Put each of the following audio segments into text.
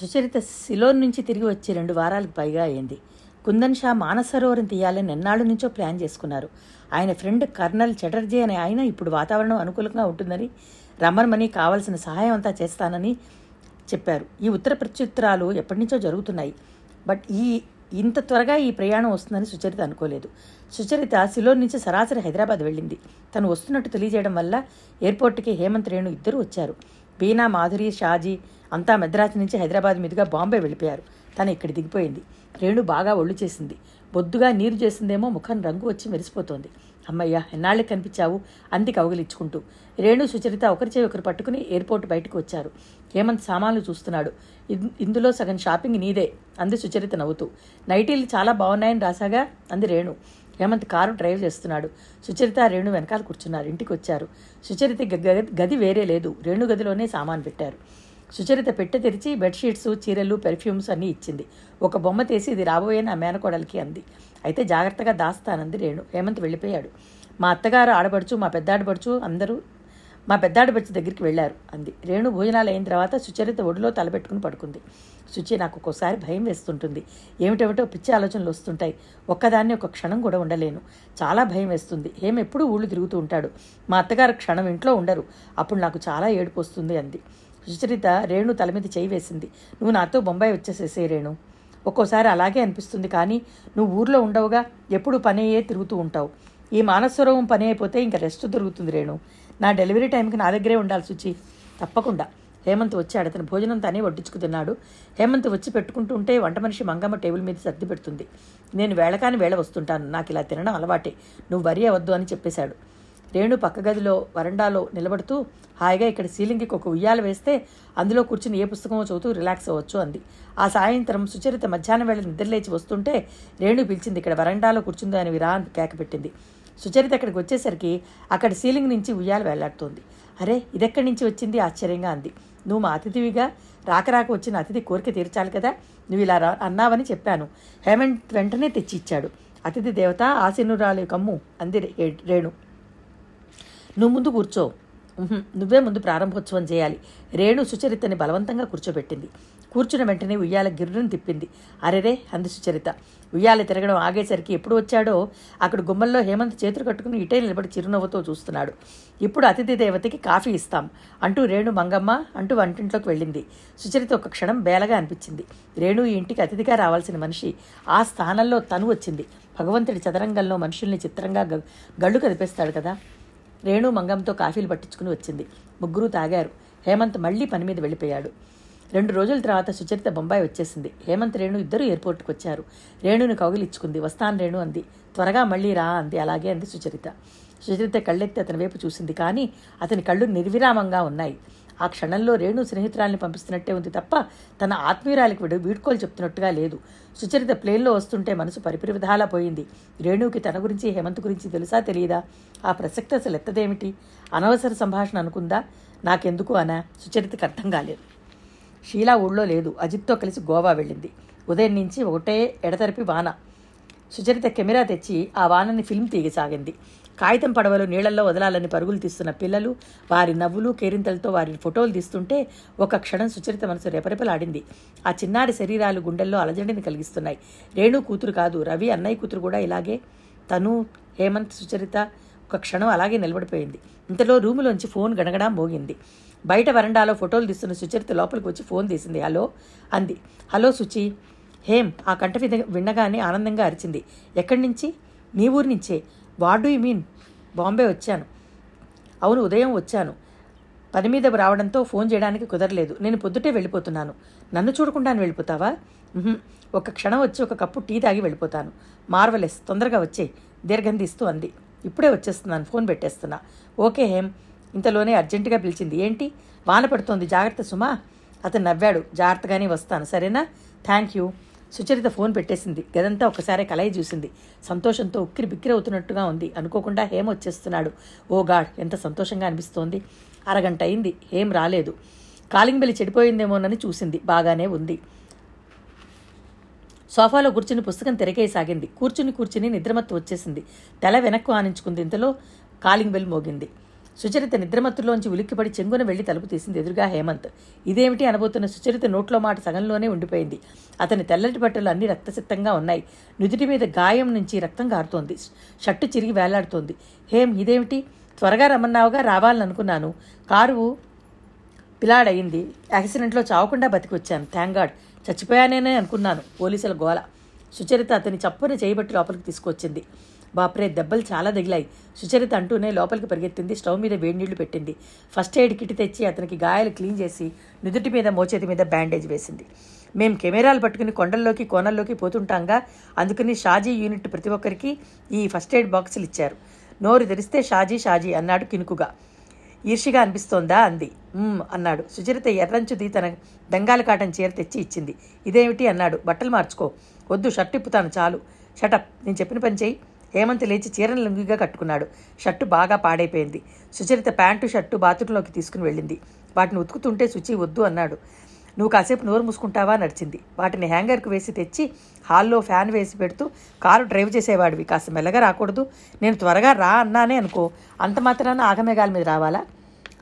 Sucharitha Ceylon నుంచి తిరిగి వచ్చి రెండు వారాలకు పైగా అయింది. కుందన్ షా మానసరోవరం తీయాలని ఎన్నాళ్ళ నుంచో ప్లాన్ చేసుకున్నారు. ఆయన ఫ్రెండ్ కర్నల్ చటర్జీ అనే ఆయన ఇప్పుడు వాతావరణం అనుకూలంగా ఉంటుందని రమ్మనమని కావాల్సిన సహాయం అంతా చేస్తానని చెప్పారు. ఈ ఉత్తర ప్రత్యుత్తరాలు ఎప్పటి నుంచో జరుగుతున్నాయి. బట్ ఈ ఇంత త్వరగా ఈ ప్రయాణం వస్తుందని సుచరిత అనుకోలేదు. సుచరిత సిలోన్ నుంచి సరాసరి హైదరాబాద్ వెళ్ళింది. తను వస్తున్నట్టు తెలియజేయడం వల్ల ఎయిర్పోర్ట్కి హేమంత్ రేణు ఇద్దరు వచ్చారు. బీనా మాధురి షాజీ అంతా మద్రాసు నుంచి హైదరాబాద్ మీదుగా బాంబే వెళ్ళిపోయారు. తను ఇక్కడ దిగిపోయింది. రేణు బాగా ఒళ్ళు చేసింది. బొద్దుగా నీరు చేసిందేమో ముఖం రంగు వచ్చి మెరిసిపోతోంది. అమ్మయ్య ఎన్నాళ్ళకి కనిపించావు? అంది కౌగిలిచ్చుకుంటూ రేణు సుచరిత ఒకరి చేయి ఒకరు పట్టుకుని ఎయిర్పోర్ట్ బయటకు వచ్చారు. హేమంత్ సామాన్లు చూస్తున్నాడు. ఇందులో సగం షాపింగ్ నీదే అంది సుచరిత నవ్వుతూ. నైటీలు చాలా బాగున్నాయని రాసాగా అంది రేణు. హేమంత్ కారు డ్రైవ్ చేస్తున్నాడు. సుచరిత రేణు వెనకాల కూర్చున్నారు. ఇంటికి వచ్చారు. సుచరిత గది వేరే లేదు. రేణు గదిలోనే సామాన్ పెట్టారు. సుచరిత పెట్టె తెరిచి బెడ్షీట్స్ చీరలు పెర్ఫ్యూమ్స్ అన్నీ ఇచ్చింది. ఒక బొమ్మ తీసి ఇది రాబోయే నా మేనకోడలికి అంది. అయితే జాగ్రత్తగా దాస్తానంది రేణు. హేమంత్ వెళ్ళిపోయాడు. మా అత్తగారు ఆడబడుచు మా పెద్ద ఆడబడుచు అందరూ మా పెద్దాడబడుచు దగ్గరికి వెళ్ళారు అంది. రేణు భోజనాలు అయిన తర్వాత సుచరిత ఒడిలో తలపెట్టుకుని పడుకుంది. సుచి నాకు ఒక్కోసారి భయం వేస్తుంటుంది. ఏమిటేమిటో పిచ్చి ఆలోచనలు వస్తుంటాయి. ఒక్కదాన్ని ఒక క్షణం కూడా ఉండలేను. చాలా భయం వేస్తుంది. ఏం ఎప్పుడూ ఊళ్ళు తిరుగుతూ ఉంటాడు. మా అత్తగారు క్షణం ఇంట్లో ఉండరు. అప్పుడు నాకు చాలా ఏడుపు వస్తుంది అంది. సుచరిత రేణు తల మీద చేయి వేసింది. నువ్వు నాతో బొంబాయి వచ్చేసేసే రేణు. ఒక్కోసారి అలాగే అనిపిస్తుంది కానీ నువ్వు ఊర్లో ఉండవుగా. ఎప్పుడు పనయ్యే తిరుగుతూ ఉంటావు. ఈ మానసరోవం పని అయిపోతే ఇంకా రెస్ట్ దొరుకుతుంది రేణు. నా డెలివరీ టైంకి నా దగ్గరే ఉండాలి సుచి. తప్పకుండా. హేమంత్ వచ్చాడు అతను భోజనం తానే వడ్డించుకు తిన్నాడు. హేమంత్ వచ్చి పెట్టుకుంటూ ఉంటే వంట మనిషి మంగమ్మ టేబుల్ మీద సర్ది పెడుతుంది. నేను వేళకాని వేళ వస్తుంటాను. నాకు ఇలా తినడం అలవాటే. నువ్వు వరి అవద్దు అని చెప్పేశాడు. రేణు పక్క గదిలో వరండాలో నిలబడుతూ హాయిగా ఇక్కడ సీలింగ్కి ఒక ఉయ్యాల వేస్తే అందులో కూర్చుని ఏ పుస్తకమో చదువుతూ రిలాక్స్ అవ్వచ్చు అంది. ఆ సాయంత్రం సుచరిత మధ్యాహ్నం వేళ నిద్రలేచి వస్తుంటే రేణు పిలిచింది ఇక్కడ వరండాలో కూర్చుందో అని విరా కేకపెట్టింది సుచరిత అక్కడికి వచ్చేసరికి అక్కడ సీలింగ్ నుంచి ఉయ్యాలు వేలాడుతోంది అరే ఇదెక్కడి నుంచి వచ్చింది? ఆశ్చర్యంగా అంది. నువ్వు మా అతిథివిగా రాక రాక వచ్చిన అతిథి కోరిక తీర్చాలి కదా నువ్వు ఇలా రా- అన్నావని చెప్పాను. హేమంత్ వెంటనే తెచ్చి ఇచ్చాడు అతిథి దేవత ఆశీనురాలి కమ్ము అంది రేణు. నువ్వు ముందు కూర్చో. నువ్వే ముందు ప్రారంభోత్సవం చేయాలి. రేణు సుచరితని బలవంతంగా కూర్చోబెట్టింది. కూర్చున్న వెంటనే ఉయ్యాల గిర్రును తిప్పింది. అరెరే అంది సుచరిత. ఉయ్యాల తిరగడం ఆగేసరికి ఎప్పుడు వచ్చాడో? అక్కడ గుమ్మల్లో హేమంత్ చేతులు కట్టుకుని ఇటే నిలబడి చిరునవ్వుతో చూస్తున్నాడు. ఇప్పుడు అతిథి దేవతకి కాఫీ ఇస్తాం అంటూ రేణు మంగమ్మ అంటూ వంటింట్లోకి వెళ్ళింది. సుచరిత ఒక క్షణం బేలగా అనిపించింది. రేణు ఈ ఇంటికి అతిథిగా రావాల్సిన మనిషి ఆ స్థానంలో తను వచ్చింది. భగవంతుడి చదరంగంలో మనుషుల్ని చిత్రంగా గళ్ళు కదిపేస్తాడు కదా. రేణు మంగంతో కాఫీలు పట్టించుకుని వచ్చింది. ముగ్గురు తాగారు. హేమంత్ మళ్ళీ పని మీద వెళ్ళిపోయాడు. రెండు రోజుల తర్వాత సుచరిత బొంబాయి వచ్చేసింది. హేమంత్ రేణు ఇద్దరు ఎయిర్పోర్ట్కి వచ్చారు. రేణుని కౌగిలిచ్చుకుంది వస్తాను రేణు అంది. త్వరగా మళ్ళీ రా అంది. అలాగే అంది సుచరిత. సుచరిత కళ్ళెత్తి అతని వైపు చూసింది. కానీ అతని కళ్ళు నిర్విరామంగా ఉన్నాయి. ఆ క్షణంలో రేణు స్నేహితురాల్ని పంపిస్తున్నట్టే ఉంది తప్ప తన ఆత్మీయురాలికి విడు వీడ్కోలు చెప్తున్నట్టుగా లేదు. సుచరిత ప్లేన్లో వస్తుంటే మనసు పరిపరి విధాలా పోయింది. రేణుకి తన గురించి హేమంత్ గురించి తెలుసా తెలియదా? ఆ ప్రసక్తి అసలు ఎత్తదేమిటి? అనవసర సంభాషణ అనుకుందా? నాకెందుకు అనా? సుచరితకి అర్థం కాలేదు. షీలా ఊళ్ళో లేదు. అజిత్తో కలిసి గోవా వెళ్ళింది. ఉదయం నుంచి ఒకటే ఎడతెరిపి వాన. సుచరిత కెమెరా తెచ్చి ఆ వానని ఫిల్మ్ తీయసాగింది. కాగితం పడవలు నీళ్ళలో వదలాలని పరుగులు తీస్తున్న పిల్లలు వారి నవ్వులు కేరింతలతో వారి ఫోటోలు తీస్తుంటే ఒక క్షణం సుచరిత మనసు రెపరెపలాడింది. ఆ చిన్నారి శరీరాలు గుండెల్లో అలజడిని కలిగిస్తున్నాయి. రేణు కూతురు కాదు రవి అన్నయ్య కూతురు కూడా ఇలాగే. తను హేమంత్ సుచరిత ఒక క్షణం అలాగే నిలబడిపోయింది. ఇంతలో రూములోంచి ఫోన్ గణగడం మోగింది. బయట వరండాలో ఫోటోలు తీస్తున్న సుచరిత లోపలికి వచ్చి ఫోన్ తీసింది. హలో అంది. హలో సుచి హేమ్ ఆ కంట వినగానే ఆనందంగా అరిచింది. ఎక్కడి నుంచి? మీ ఊరి నుంచే. What do you mean? Bombay వచ్చాను. అవును ఉదయం వచ్చాను. పని మీద రావడంతో ఫోన్ చేయడానికి కుదరలేదు. నేను పొద్దుటే వెళ్ళిపోతున్నాను. నన్ను చూడకుండా వెళ్ళిపోతావా? ఒక క్షణం వచ్చి ఒక కప్పు టీ తాగి వెళ్ళిపోతాను. మార్వలెస్ తొందరగా వచ్చే దీర్ఘం తీస్తూ అంది. ఇప్పుడే వచ్చేస్తున్నాను ఫోన్ పెట్టేస్తున్నా. ఓకే హేమ్. ఇంతలోనే అర్జెంటుగా పిలిచింది. ఏంటి? వాన పడుతోంది. జాగ్రత్త సుమా. అతను నవ్వాడు. జాగ్రత్తగానే వస్తాను. సరేనా? Thank you. సుచరిత ఫోన్ పెట్టేసింది. గదంతా ఒకసారి కలయి చూసింది. సంతోషంతో ఉక్కిరి బిక్కిరి అవుతున్నట్టుగా ఉంది. అనుకోకుండా హేమ్ వచ్చేస్తున్నాడు. ఓ గాడ్ ఎంత సంతోషంగా అనిపిస్తోంది. అరగంట అయింది. హేమ్ రాలేదు. కాలింగ్ బెల్లి చెడిపోయిందేమోనని చూసింది. బాగానే ఉంది. సోఫాలో కూర్చుని పుస్తకం తిరగేసాగింది కూర్చుని కూర్చుని నిద్రమత్తు వచ్చేసింది. తల వెనక్కు ఆనించుకుంది. ఇంతలో కాలింగ్ బెల్ మోగింది. సుచరిత నిద్రమత్తులోంచి ఉలిక్కిపడి చెంగున వెళ్ళి తలుపు తీసింది ఎదురుగా హేమంత్. ఇదేమిటి అనబోతున్న సుచరిత నోట్లో మాట సగంలోనే ఉండిపోయింది. అతని తెల్లటి బట్టలు అన్ని రక్తసిత్తంగా ఉన్నాయి. నుదుటి మీద గాయం నుంచి రక్తం కారుతోంది షట్టు చిరిగి వేలాడుతోంది. హేం ఇదేమిటి? త్వరగా రమ్మన్నావుగా రావాలనుకున్నాను కారు పిలాడయింది యాక్సిడెంట్లో చావకుండా బతికి వచ్చాను థ్యాంక్ గాడ్. చచ్చిపోయానేనే అనుకున్నాను. పోలీసుల గోల. సుచరిత అతని చప్పున చేయబట్టి లోపలికి తీసుకొచ్చింది. బాప్రే దెబ్బలు చాలా తగిలాయి. సుచరిత అంటూనే లోపలికి పరిగెత్తింది. స్టవ్ మీద వేడి నీళ్ళు పెట్టింది. ఫస్ట్ ఎయిడ్ కిట్ తెచ్చి అతనికి గాయాలు క్లీన్ చేసి నుదుటి మీద మోచేతి మీద బ్యాండేజ్ వేసింది. మేం కెమెరాలు పట్టుకుని కొండల్లోకి కోనల్లోకి పోతుంటాంగా అందుకని షాజీ యూనిట్ ప్రతి ఒక్కరికి ఈ ఫస్ట్ ఎయిడ్ బాక్సులు ఇచ్చారు. నోరు తెరిస్తే షాజీ షాజీ అన్నాడు కినుకుగా. ఈర్షిగా అనిపిస్తోందా? అంది. అన్నాడు. సుచరిత ఎర్రంచుది తన దంగాల కాటన్ చీర తెచ్చి ఇచ్చింది. ఇదేమిటి? అన్నాడు. బట్టలు మార్చుకో. వద్దు షర్ట్ ఇప్పుతాను చాలు. షటప్ నేను చెప్పిన పని చేయి హేమంత్ లేచి చీరను లుంగిగా కట్టుకున్నాడు. షర్టు బాగా పాడైపోయింది. సుచరిత ప్యాంటు షర్టు బాత్రూంలోకి తీసుకుని వెళ్ళింది. వాటిని ఉతుకుతుంటే శుచి వద్దు అన్నాడు. నువ్వు కాసేపు నోరు మూసుకుంటావా నడిచింది. వాటిని హ్యాంగర్కు వేసి తెచ్చి హాల్లో ఫ్యాన్ వేసి పెడుతూ కారు డ్రైవ్ చేసేవాడివి. కాస్త మెల్లగా రాకూడదు. నేను త్వరగా రా అన్నానే అనుకో. అంత మాత్రాన ఆగమేఘాల మీద రావాలా?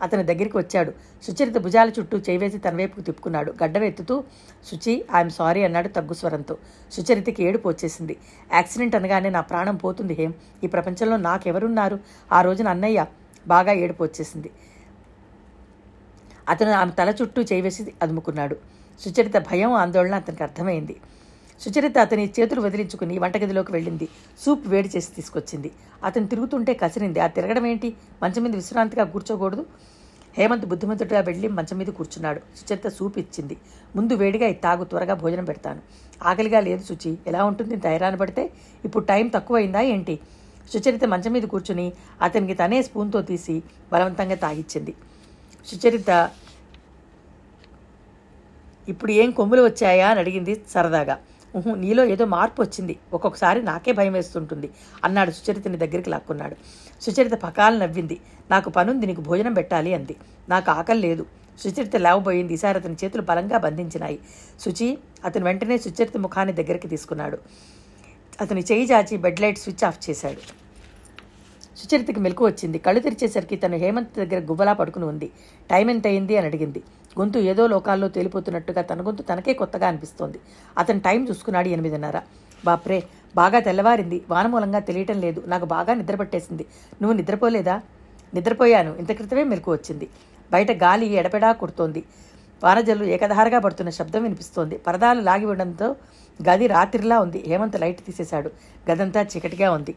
అతని దగ్గరికి వచ్చాడు. సుచరిత భుజాల చుట్టూ చేవేసి తన వైపుకు తిప్పుకున్నాడు. గడ్డవెత్తుతూ శుచి ఐఎమ్ సారీ అన్నాడు తగ్గు స్వరంతో. సుచరితకి ఏడుపు వచ్చేసింది. యాక్సిడెంట్ అనగానే నా ప్రాణం పోతుంది హేం ఈ ప్రపంచంలో నాకెవరున్నారు? ఆ రోజున అన్నయ్య బాగా ఏడుపు వచ్చేసింది. అతను ఆమె తల చుట్టూ చేవేసి అదుముకున్నాడు. సుచరిత భయం ఆందోళన అతనికి అర్థమైంది. సుచరిత అతని చేతులు వదిలించుకుని వంటగదిలోకి వెళ్ళింది. సూప్ వేడి చేసి తీసుకొచ్చింది. అతను తిరుగుతుంటే కసిరింది ఆ తిరగడం ఏంటి? మంచం మీద విశ్రాంతిగా కూర్చోకూడదు. హేమంత్ బుద్ధిమంతుడిగా వెళ్ళి మంచం మీద కూర్చున్నాడు. సుచరిత సూప్ ఇచ్చింది. ముందు వేడిగా తాగు త్వరగా భోజనం పెడతాను. ఆకలిగా లేదు శుచి ఎలా ఉంటుంది? తైరాన పడితే ఇప్పుడు టైం తక్కువైందా ఏంటి? సుచరిత మంచం మీద కూర్చుని అతనికి తనే స్పూన్తో తీసి బలవంతంగా తాగిచ్చింది. సుచరిత ఇప్పుడు ఏం కొమ్ములు వచ్చాయా? అని అడిగింది సరదాగా. నీలో ఏదో మార్పు వచ్చింది. ఒక్కొక్కసారి నాకే భయం వేస్తుంటుంది. అన్నాడు సుచరితని దగ్గరికి లాక్కున్నాడు. సుచరిత పకాలు నవ్వింది. నాకు పనుంది నీకు భోజనం పెట్టాలి అంది. నాకు ఆకలి లేదు. సుచరిత లేవబోయింది. ఈసారి అతని చేతులు బలంగా బంధించినాయి. శుచి అతను వెంటనే సుచరిత ముఖాన్ని దగ్గరికి తీసుకున్నాడు. అతని చేయి జాచి బెడ్ లైట్ స్విచ్ ఆఫ్ చేశాడు. సుచరితకి మెలకు వచ్చింది. కళ్ళు తెరిచేసరికి తను హేమంత్ దగ్గర గువ్వలా పడుకుని ఉంది. టైం ఎంత అయింది అని అడిగింది. గొంతు ఏదో లోకాల్లో తేలిపోతున్నట్టుగా తన గొంతు తనకే కొత్తగా అనిపిస్తోంది. అతను టైం చూసుకున్నాడు ఎనిమిదిన్నర. బాప్రే బాగా తెల్లవారింది. వాన మూలంగా తెలియటం లేదు. నాకు బాగా నిద్ర పట్టేసింది నువ్వు నిద్రపోలేదా? నిద్రపోయాను. ఇంత క్రితమే మెలకు వచ్చింది. బయట గాలి ఎడపెడా కుడుతోంది. వానజల్లు ఏకధారగా పడుతున్న శబ్దం వినిపిస్తోంది. పరదాలు లాగి ఉండడంతో గది రాత్రిలా ఉంది. హేమంత్ లైట్ తీసేశాడు. గదంతా చీకటిగా ఉంది.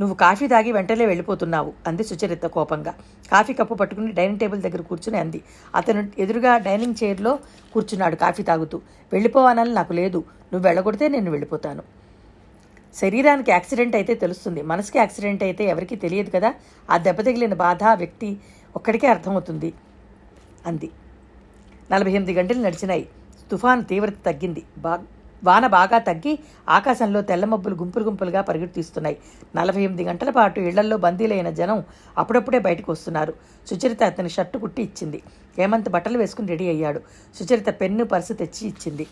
నువ్వు కాఫీ తాగి వెంటనే వెళ్ళిపోతున్నావు అంది సుచరిత కోపంగా. కాఫీ కప్పు పట్టుకుని డైనింగ్ టేబుల్ దగ్గర కూర్చుని అంది. అతను ఎదురుగా డైనింగ్ చైర్లో కూర్చున్నాడు కాఫీ తాగుతూ. వెళ్ళిపోవాలని నాకు లేదు. నువ్వు వెళ్ళగొడితే నేను వెళ్ళిపోతాను. శరీరానికి యాక్సిడెంట్ అయితే తెలుస్తుంది. మనసుకి యాక్సిడెంట్ అయితే ఎవరికీ తెలియదు కదా? ఆ దెబ్బ తగిలిన బాధ వ్యక్తి ఒక్కడికే అర్థమవుతుంది అంది. నలభై ఎనిమిది గంటలు నడిచినాయి. తుఫాను తీవ్రత తగ్గింది. బా వాన బాగా తగ్గి ఆకాశంలో తెల్లమబ్బులు గుంపులు గుంపులుగా పరిగెత్తిస్తున్నాయి నలభై ఎనిమిది గంటల పాటు ఇళ్ళల్లో బందీలైన జనం అప్పుడప్పుడే బయటకు వస్తున్నారు. సుచరిత అతని షర్టు కుట్టి ఇచ్చింది. హేమంత్ బట్టలు వేసుకుని రెడీ అయ్యాడు. సుచరిత పెన్ను పర్సు తెచ్చి ఇచ్చింది.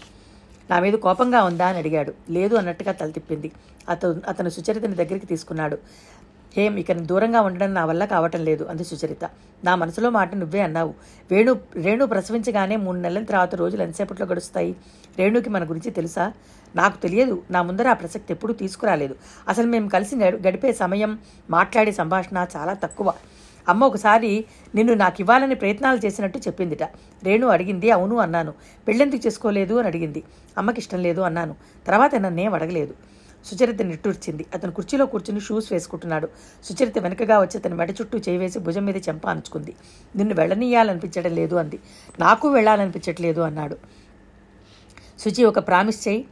నా మీద కోపంగా ఉందా అని అడిగాడు. లేదు అన్నట్టుగా తల తిప్పింది. అతను అతను సుచరితని దగ్గరికి తీసుకున్నాడు. హేమ్ ఇక దూరంగా ఉండడం నా వల్ల కావటం లేదు అంది సుచరిత. నా మనసులో మాట నువ్వే అన్నావు. వేణు రేణు ప్రసవించగానే మూడు నెలల తర్వాత రోజులు ఎంతసేపట్లో గడుస్తాయి? రేణుకి మన గురించి తెలుసా? నాకు తెలియదు. నా ముందర ఆ ప్రసక్తి ఎప్పుడూ తీసుకురాలేదు. అసలు మేము కలిసి గడిపే సమయం మాట్లాడే సంభాషణ చాలా తక్కువ. అమ్మ ఒకసారి నిన్ను నాకు ఇవ్వాలని ప్రయత్నాలు చేసినట్టు చెప్పిందిట. రేణు అడిగింది అవును అన్నాను. పెళ్ళెందుకు చేసుకోలేదు అని అడిగింది. అమ్మకి ఇష్టం లేదు అన్నాను. తర్వాత నన్నేం అడగలేదు. సుచరిత నిట్టూర్చింది. అతను కుర్చీలో కూర్చుని షూస్ వేసుకుంటున్నాడు. సుచరిత వెనుకగా వచ్చి అతని మెడ చుట్టూ చేయి వేసి భుజం మీద చెంప అనుచుకుంది నిన్ను వెళ్ళనీయాలనిపించడం లేదు అంది. నాకు వెళ్ళాలనిపించట్లేదు అన్నాడు. శుచి ఒక ప్రామిస్ చేయి.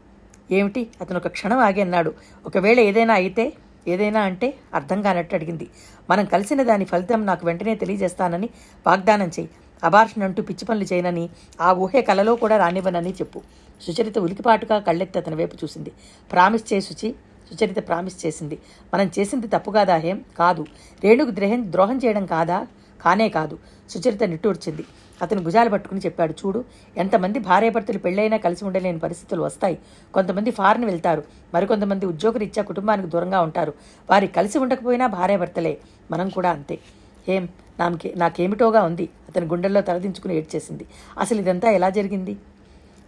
ఏమిటి? అతను ఒక క్షణం ఆగి అన్నాడు. ఒకవేళ ఏదైనా అయితే ఏదైనా అంటే అర్థం కానట్టు అడిగింది. మనం కలిసిన దాని ఫలితం నాకు వెంటనే తెలియజేస్తానని వాగ్దానం చేయి. అబార్షన్ అంటూ పిచ్చి పనులు చేయనని ఆ ఊహే కలలో కూడా రానివ్వనని చెప్పు. సుచరిత ఉలికిపాటుగా కళ్ళెత్తి అతని వైపు చూసింది. ప్రామిస్ చేయి శుచి సుచరిత ప్రామిస్ చేసింది. మనం చేసింది తప్పు కాదా హేం? కాదు. రేణుకు ద్రోహం ద్రోహం చేయడం కాదా? కానే కాదు. సుచరిత నిట్టూర్చింది. అతను భుజాలు పట్టుకుని చెప్పాడు చూడు ఎంతమంది భార్యాభర్తలు పెళ్ళైనా కలిసి ఉండలేని పరిస్థితులు వస్తాయి. కొంతమంది ఫారిన్ వెళ్తారు. మరికొంతమంది ఉద్యోగరీత్యా కుటుంబానికి దూరంగా ఉంటారు. వారి కలిసి ఉండకపోయినా భార్యాభర్తలే. మనం కూడా అంతే. ఏం నాకే నాకేమిటోగా ఉంది. అతని గుండెల్లో తలదించుకుని ఏడ్చేసింది. అసలు ఇదంతా ఎలా జరిగింది?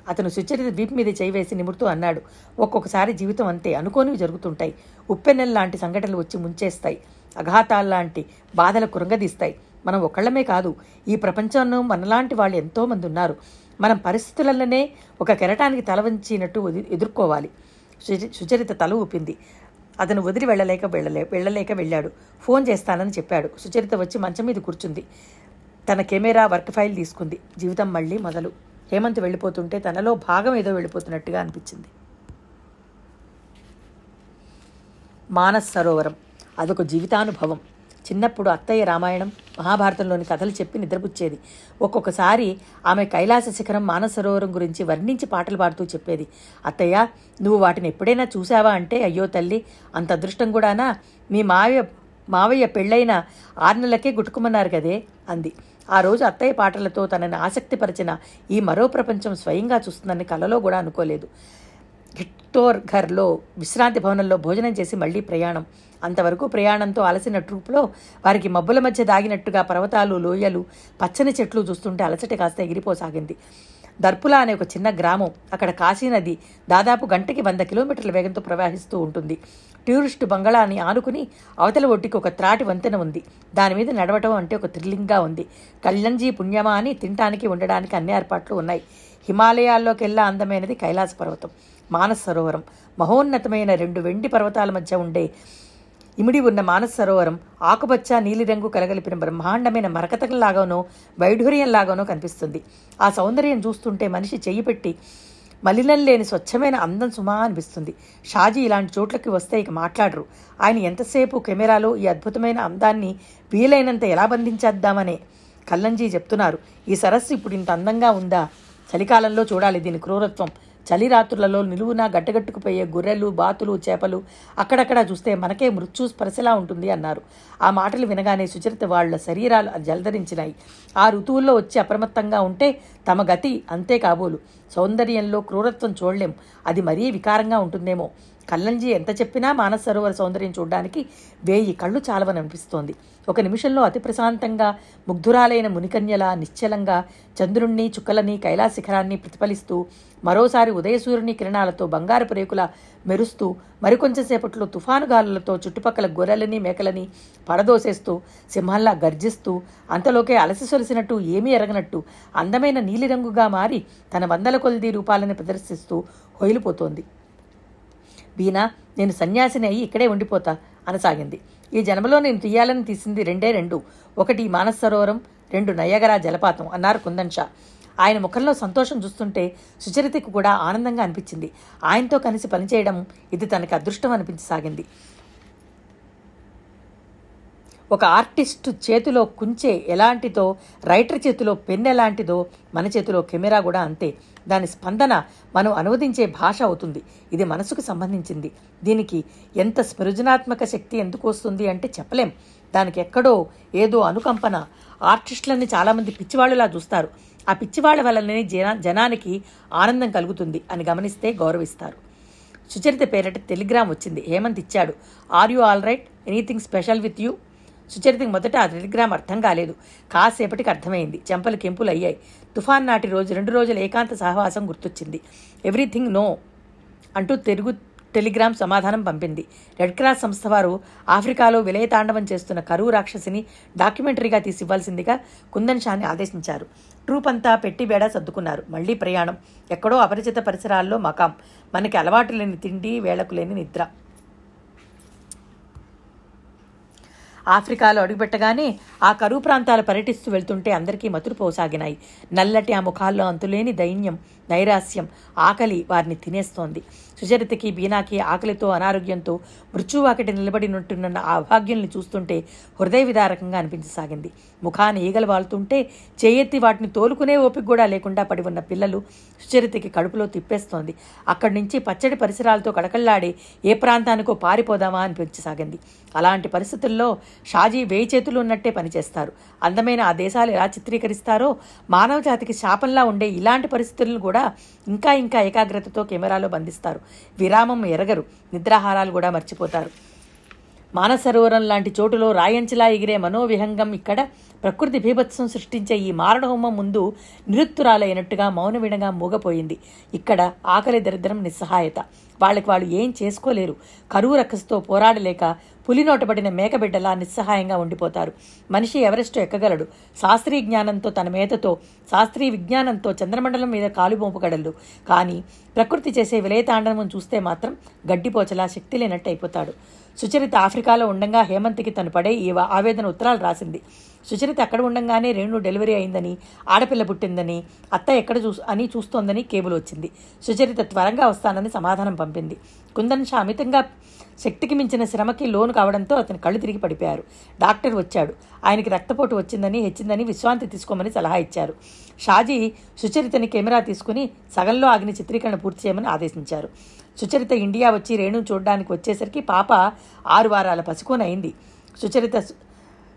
అతను సుచరిత వీపు మీద చేయి వేసి నిమురుతూ అన్నాడు. ఒక్కొక్కసారి జీవితం అంతే. అనుకోనివి జరుగుతుంటాయి. ఉప్పెన్నెల లాంటి సంఘటనలు వచ్చి ముంచేస్తాయి. అఘాతాల్లాంటి బాధలు కురంగదీస్తాయి మనం ఒకళ్ళమే కాదు. ఈ ప్రపంచంలో మనలాంటి వాళ్ళు ఎంతోమంది ఉన్నారు. మనం పరిస్థితులలోనే ఒక కెరటానికి తల వంచినట్టు ఎదుర్కోవాలి. సుచరిత తల ఊపింది. అతను వదిలి వెళ్ళలేక వెళ్ళలే వెళ్ళలేక వెళ్ళాడు. ఫోన్ చేస్తానని చెప్పాడు. సుచరిత వచ్చి మంచం మీద కూర్చుంది. తన కెమెరా వర్క్ ఫైల్ తీసుకుంది. జీవితం మళ్ళీ మొదలు. హేమంత్ వెళ్ళిపోతుంటే తనలో భాగం ఏదో వెళ్ళిపోతున్నట్టుగా అనిపించింది. మానస్ సరోవరం. అదొక జీవితానుభవం. చిన్నప్పుడు అత్తయ్య రామాయణం మహాభారతంలోని కథలు చెప్పి నిద్రపుచ్చేది. ఒక్కొక్కసారి ఆమె కైలాస శిఖరం మానసరోవరం గురించి వర్ణించి పాటలు పాడుతూ చెప్పేది. అత్తయ్య నువ్వు వాటిని ఎప్పుడైనా చూసావా అంటే అయ్యో తల్లి అంత అదృష్టం కూడానా? మీ మావయ్య మావయ్య పెళ్ళైన ఆరు నెలలకే గుట్టుకుమన్నారు కదే అంది. ఆ రోజు అత్తయ్య పాటలతో తనని ఆసక్తిపరిచిన ఈ మరో ప్రపంచం స్వయంగా చూస్తుందని కలలో కూడా అనుకోలేదు. ఘర్లో విశ్రాంతి భవనంలో భోజనం చేసి మళ్ళీ ప్రయాణం. అంతవరకు ప్రయాణంతో అలసిన ట్రూప్లో వారికి మబ్బుల మధ్య దాగినట్టుగా పర్వతాలు లోయలు పచ్చని చెట్లు చూస్తుంటే అలసట కాస్త ఎగిరిపోసాగింది. దర్పులా అనే ఒక చిన్న గ్రామం అక్కడ కాశీ నది దాదాపు గంటకి వంద కిలోమీటర్ల వేగంతో ప్రవహిస్తూ ఉంటుంది. టూరిస్టు బంగళాని ఆనుకుని అవతల ఒడ్డుకి ఒక త్రాటి వంతెన ఉంది. దాని మీద నడవటం అంటే ఒక థ్రిల్లింగ్గా ఉంది. కళ్ళంజీ పుణ్యమా అని తినటానికి ఉండడానికి అన్ని ఏర్పాట్లు ఉన్నాయి. హిమాలయాల్లోకెల్లా అందమైనది కైలాస పర్వతం. మానస సరోవరం. మహోన్నతమైన రెండు వెండి పర్వతాల మధ్య ఉండే ఇమిడి ఉన్న మానస సరోవరం ఆకుపచ్చ నీలిరంగు కలగలిపిన బ్రహ్మాండమైన మరకతంలాగానో వైఢూర్యంలాగానో కనిపిస్తుంది. ఆ సౌందర్యం చూస్తుంటే మనిషి చెయ్యి పెట్టి మలినం లేని స్వచ్ఛమైన అందం సుమా అనిపిస్తుంది. షాజీ ఇలాంటి చోట్లకి వస్తే ఇక మాట్లాడరు. ఆయన ఎంతసేపు కెమెరాలో ఈ అద్భుతమైన అందాన్ని వీలైనంత ఎలా బంధించేద్దామనే కల్లంజీ చెప్తున్నారు. ఈ సరస్సు ఇప్పుడు ఇంత అందంగా ఉందా? చలికాలంలో చూడాలి దీని క్రూరత్వం. చలి రాత్రులలో నిలువునా గట్టగట్టుకుపోయే గొర్రెలు బాతులు చేపలు అక్కడక్కడ చూస్తే మనకే మృత్యు స్పర్శలా ఉంటుంది అన్నారు. ఆ మాటలు వినగానే సుచరిత వాళ్ళ శరీరాలు జలధరించినాయి ఆ ఋతువుల్లో వచ్చి అప్రమత్తంగా ఉంటే తమ గతి అంతే కాబోలు. సౌందర్యంలో క్రూరత్వం చూడలేం. అది మరీ వికారంగా ఉంటుందేమో. కల్లంజీ ఎంత చెప్పినా మానస సరోవర సౌందర్యం చూడడానికి వేయి కళ్ళు చాలవననిపిస్తోంది ఒక నిమిషంలో అతి ప్రశాంతంగా ముగ్ధురాలైన మునికన్యల నిశ్చలంగా చంద్రుణ్ణి చుక్కలని కైలాశిఖరాన్ని ప్రతిఫలిస్తూ మరోసారి ఉదయసూర్యుని కిరణాలతో బంగారు రేకుల మెరుస్తూ మరికొంచెంసేపట్లో తుఫాను గాలులతో చుట్టుపక్కల గొర్రెలని మేకలని పడదోసేస్తూ సింహంలా గర్జిస్తూ అంతలోకే అలసి సొలిసినట్టు ఏమీ ఎరగనట్టు అందమైన నీలిరంగుగా మారి తన వందల కొలది రూపాలని ప్రదర్శిస్తూ హొయిలిపోతోంది. బీనా నేను సన్యాసిని అయ్యి ఇక్కడే ఉండిపోతా అనసాగింది. ఈ జన్మలో నేను తీయాలని తీసింది రెండే రెండు. ఒకటి మానసరోవరం మానస సరోవరం రెండు నయగరా జలపాతం అన్నారు కుందన్ షా. ఆయన ముఖంలో సంతోషం చూస్తుంటే సుచరితకు కూడా ఆనందంగా అనిపించింది. ఆయనతో కలిసి పనిచేయడం ఇది తనకి అదృష్టం అనిపించసాగింది. ఒక ఆర్టిస్ట్ చేతిలో కుంచే ఎలాంటిదో రైటర్ చేతిలో పెన్ ఎలాంటిదో మన చేతిలో కెమెరా కూడా అంతే. దాని స్పందన మనం అనువదించే భాష అవుతుంది. ఇది మనసుకు సంబంధించింది. దీనికి ఎంత సృజనాత్మక శక్తి ఎందుకు వస్తుంది అంటే చెప్పలేం. దానికి ఎక్కడో ఏదో అనుకంపన. ఆర్టిస్టులని చాలామంది పిచ్చివాళ్ళులా చూస్తారు. ఆ పిచ్చివాళ్ళ వల్లనే జన జనానికి ఆనందం కలుగుతుంది అని గమనిస్తే గౌరవిస్తారు. సుచరిత పేరట టెలిగ్రామ్ వచ్చింది. హేమంత్ ఇచ్చాడు. Are you all right? Anything special with you? సుచరితకి మొదట ఆ టెలిగ్రామ్ అర్థం కాలేదు. కాసేపటికి అర్థమైంది. చెంపలు కెంపులు అయ్యాయి తుఫాన్ నాటి రోజు రెండు రోజుల ఏకాంత సహవాసం గుర్తొచ్చింది. ఎవ్రీథింగ్ నో అంటూ తెలుగు టెలిగ్రామ్ సమాధానం పంపింది. రెడ్ క్రాస్ సంస్థ వారు ఆఫ్రికాలో విలయతాండవం చేస్తున్న కరువు రాక్షసిని డాక్యుమెంటరీగా తీసి ఇవ్వాల్సిందిగా కుందన్ షాని ఆదేశించారు. ట్రూప్ అంతా పెట్టి బేడా సర్దుకున్నారు. మళ్ళీ ప్రయాణం. ఎక్కడో అపరిచిత పరిసరాల్లో మకాం. మనకి అలవాటు లేని తిండి వేళకు లేని నిద్ర. ఆఫ్రికాలో అడుగుపెట్టగానే ఆ కరువు ప్రాంతాలు పర్యటిస్తూ వెళ్తుంటే అందరికీ మతులు పోసాగినాయి. నల్లటి ఆ ముఖాల్లో అంతులేని దైన్యం నైరాస్యం ఆకలి వారిని తినేస్తోంది. సుచరితకి బీనాకి ఆకలితో అనారోగ్యంతో మృత్యువాకటి నిలబడినట్టున్న ఆ అభాగ్యుల్ని చూస్తుంటే హృదయ విదారకంగా అనిపించసాగింది. ముఖాన్ని ఈగలు వాళ్తుంటే చేయెత్తి వాటిని తోలుకునే ఓపిక కూడా లేకుండా పడి ఉన్న పిల్లలు సుచరితకి కడుపులో తిప్పేస్తోంది. అక్కడి నుంచి పచ్చడి పరిసరాలతో కడకళ్ళాడి ఏ ప్రాంతానికో పారిపోదామా అనిపించసాగింది. అలాంటి పరిస్థితుల్లో షాజీ వేయి చేతులు ఉన్నట్టే పనిచేస్తారు. అందమైన ఆ దేశాలు ఎలా చిత్రీకరిస్తారో మానవ జాతికి శాపంలా ఉండే ఇలాంటి పరిస్థితులను కూడా ఇంకా ఇంకా ఏకాగ్రతతో కెమెరాలో బంధిస్తారు. విరామం ఎరగరు. నిద్రాహారాలు కూడా మర్చిపోతారు. మానసరోవరం లాంటి చోటులో రాయంచిలా ఎగిరే మనోవిహంగం ఇక్కడ ప్రకృతి బీభత్సం సృష్టించే ఈ మారణహోమం ముందు నిరుత్తురాలైనట్టుగా మౌనవిడంగా మూగపోయింది. ఇక్కడ ఆకలి దరిద్రం నిస్సహాయత. వాళ్ళకి వాళ్ళు ఏం చేసుకోలేరు. కరువు రక్కసుతో పోరాడలేక పులినోటబడిన మేకబిడ్డలా నిస్సహాయంగా ఉండిపోతారు. మనిషి ఎవరెస్ట్ ఎక్కగలడు? శాస్త్రీయ జ్ఞానంతో తన మేతతో శాస్త్రీయ విజ్ఞానంతో చంద్రమండలం మీద కాలుబోంపుగడలు కానీ ప్రకృతి చేసే విలయతాండవం చూస్తే మాత్రం గడ్డిపోచలా శక్తి లేనట్టు అయిపోతాడు. సుచరిత ఆఫ్రికాలో ఉండగా హేమంత్కి తను పడే ఈ ఆవేదన ఉత్తరాలు రాసింది. సుచరిత అక్కడ ఉండంగానే రేణు డెలివరీ అయిందని ఆడపిల్ల పుట్టిందని అత్త ఎక్కడ చూ అని చూస్తోందని కేబుల్ వచ్చింది. సుచరిత త్వరగా వస్తానని సమాధానం పంపింది. కుందన్ షా అమితంగా శక్తికి మించిన శ్రమకి లోను కావడంతో అతని కళ్ళు తిరిగి పడిపోయారు. డాక్టర్ వచ్చాడు. ఆయనకి రక్తపోటు వచ్చిందని హెచ్చిందని విశ్రాంతి తీసుకోమని సలహా ఇచ్చారు. షాజీ సుచరితని కెమెరా తీసుకుని సగంలో ఆగిన చిత్రీకరణ పూర్తి చేయమని ఆదేశించారు. సుచరిత ఇండియా వచ్చి రేణు చూడడానికి వచ్చేసరికి పాప ఆరు వారాల పసుకోనైంది. సుచరిత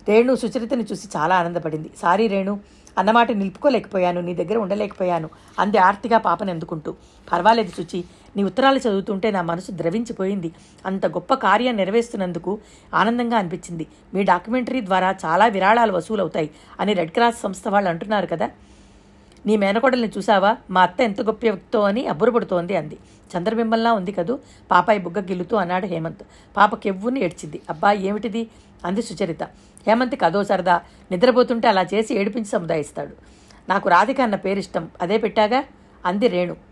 రేణు సుచరితని చూసి చాలా ఆనందపడింది. సారీ రేణు అన్నమాట నిలుపుకోలేకపోయాను నీ దగ్గర ఉండలేకపోయాను అంది ఆర్తిగా పాపను ఎందుకుంటూ పర్వాలేదు సుచి నీ ఉత్తరాలు చదువుతుంటే నా మనసు ద్రవించిపోయింది. అంత గొప్ప కార్యం నెరవేరుస్తున్నందుకు ఆనందంగా అనిపించింది. మీ డాక్యుమెంటరీ ద్వారా చాలా విరాళాలు వసూలవుతాయి అని రెడ్ క్రాస్ సంస్థ వాళ్ళు అంటున్నారు కదా. నీ మేనకోడల్ని చూసావా? మా అత్త ఎంత గొప్ప వ్యక్తో అని అబ్బురపడుతోంది అంది. చంద్రబింబంలా ఉంది కదూ? పాపాయి బుగ్గ గిల్లుతూ అన్నాడు హేమంత్. పాప కెవ్వుని ఏడ్చింది. అబ్బా ఏమిటిది? అంది సుచరిత. హేమంత్కి అదో సరదా. నిద్రపోతుంటే అలా చేసి ఏడిపించి సముదాయిస్తాడు. నాకు రాధిక అన్న పేరిష్టం. అదే పెట్టాగా? అంది రేణు.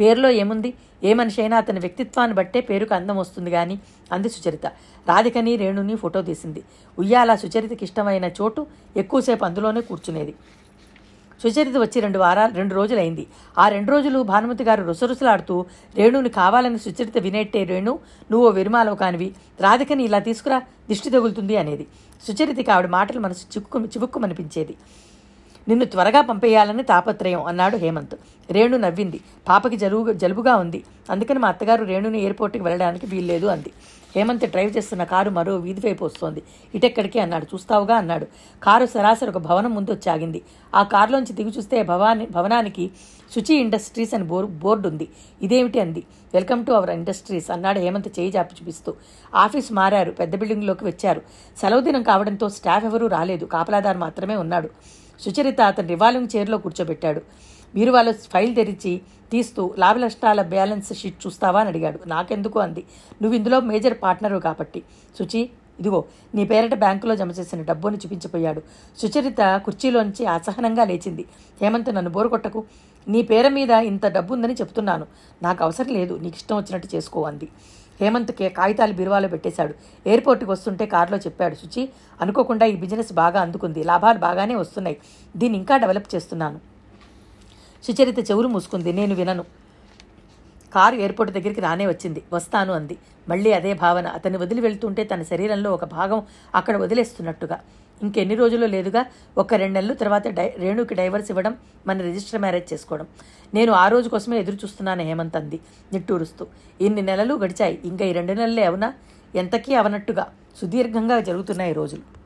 పేరులో ఏముంది? ఏ మనిషి అయినా అతని వ్యక్తిత్వాన్ని బట్టే పేరుకు అందం వస్తుంది కానీ అంది సుచరిత. రాధికని రేణుని ఫోటో తీసింది. ఉయ్యాల సుచరితకి ఇష్టమైన చోటు ఎక్కువసేపు అందులోనే కూర్చునేది. సుచరిత వచ్చి రెండు వారాలు రెండు రోజులైంది. ఆ రెండు రోజులు భానుమతి గారు రుసరుసలాడుతూ రేణుని కావాలని సుచరిత వినేట్టే రేణు నువ్వు విరుమాలోకానివి రాధికని ఇలా తీసుకురా దిష్టి తగులుతుంది అనేది. సుచరితకి ఆవిడ మాటలు మనసు చిక్కు చివుక్కుమనిపించేది. నిన్ను త్వరగా పంపేయాలని తాపత్రయం అన్నాడు హేమంత్. రేణు నవ్వింది. పాపకి జలుబు జలుబుగా ఉంది. అందుకని మా అత్తగారు రేణుని ఎయిర్పోర్ట్కి వెళ్ళడానికి వీల్లేదు అంది. హేమంత్ డ్రైవ్ చేస్తున్న కారు మరో వీధి వైపు వస్తోంది. ఇటెక్కడికి అన్నాడు. చూస్తావుగా అన్నాడు. కారు సరాసరి ఒక భవనం ముందు వచ్చి ఆగింది ఆ కారులోంచి దిగి చూస్తే భవాని భవనానికి శుచి ఇండస్ట్రీస్ అని బోర్ బోర్డు ఉంది. ఇదేమిటి అంది. వెల్కమ్ టు అవర్ ఇండస్ట్రీస్ అన్నాడు హేమంత్ చేయి జాపి చూపిస్తూ. ఆఫీస్ మారారు. పెద్ద బిల్డింగ్లోకి వచ్చారు. సెలవు దినం కావడంతో స్టాఫ్ ఎవరూ రాలేదు. కాపలాదారు మాత్రమే ఉన్నాడు. సుచరిత అతని రివాల్వింగ్ చైర్లో కూర్చోబెట్టాడు. మీరు వాళ్ళ ఫైల్ తెరిచి తీస్తూ లాభ నష్టాల బ్యాలెన్స్ షీట్ చూస్తావా అని అడిగాడు. నాకెందుకు అంది. నువ్వు ఇందులో మేజర్ పార్ట్నరు కాబట్టి. సుచి ఇదిగో నీ పేరట బ్యాంకులో జమ చేసిన డబ్బుని చూపించిపోయాడు సుచరిత కుర్చీలోంచి అసహనంగా లేచింది. హేమంత్ నన్ను బోరు కొట్టకు. నీ పేర మీద ఇంత డబ్బు ఉందని చెప్తున్నాను. నాకు అవసరం లేదు. నీకు ఇష్టం వచ్చినట్టు చేసుకో అంది. హేమంత్ కే కాగితాలు బీరువాలో పెట్టేశాడు. ఎయిర్పోర్ట్కి వస్తుంటే కారులో చెప్పాడు శుచి అనుకోకుండా ఈ బిజినెస్ బాగా అందుకుంది. లాభాలు బాగానే వస్తున్నాయి. దీన్ని ఇంకా డెవలప్ చేస్తున్నాను. సుచరిత చెవులు మూసుకుంది నేను వినను. కారు ఎయిర్పోర్ట్ దగ్గరికి రానే వచ్చింది. వస్తాను అంది. మళ్ళీ అదే భావన. అతన్ని వదిలి వెళ్తుంటే తన శరీరంలో ఒక భాగం అక్కడ వదిలేస్తున్నట్టుగా. ఇంకెన్ని రోజుల్లో లేదుగా ఒక రెండు నెలల తర్వాత డై రేణుకి డైవర్స్ ఇవ్వడం మన రిజిస్టర్ మ్యారేజ్ చేసుకోవడం. నేను ఆ రోజు కోసమే ఎదురు చూస్తున్నాను హేమంత్ అంది నిట్టూరుస్తూ. ఇన్ని నెలలు గడిచాయి ఇంకా ఈ రెండు నెలలే అవునా? ఎంతకీ అవనట్టుగా సుదీర్ఘంగా జరుగుతున్నాయి రోజులు.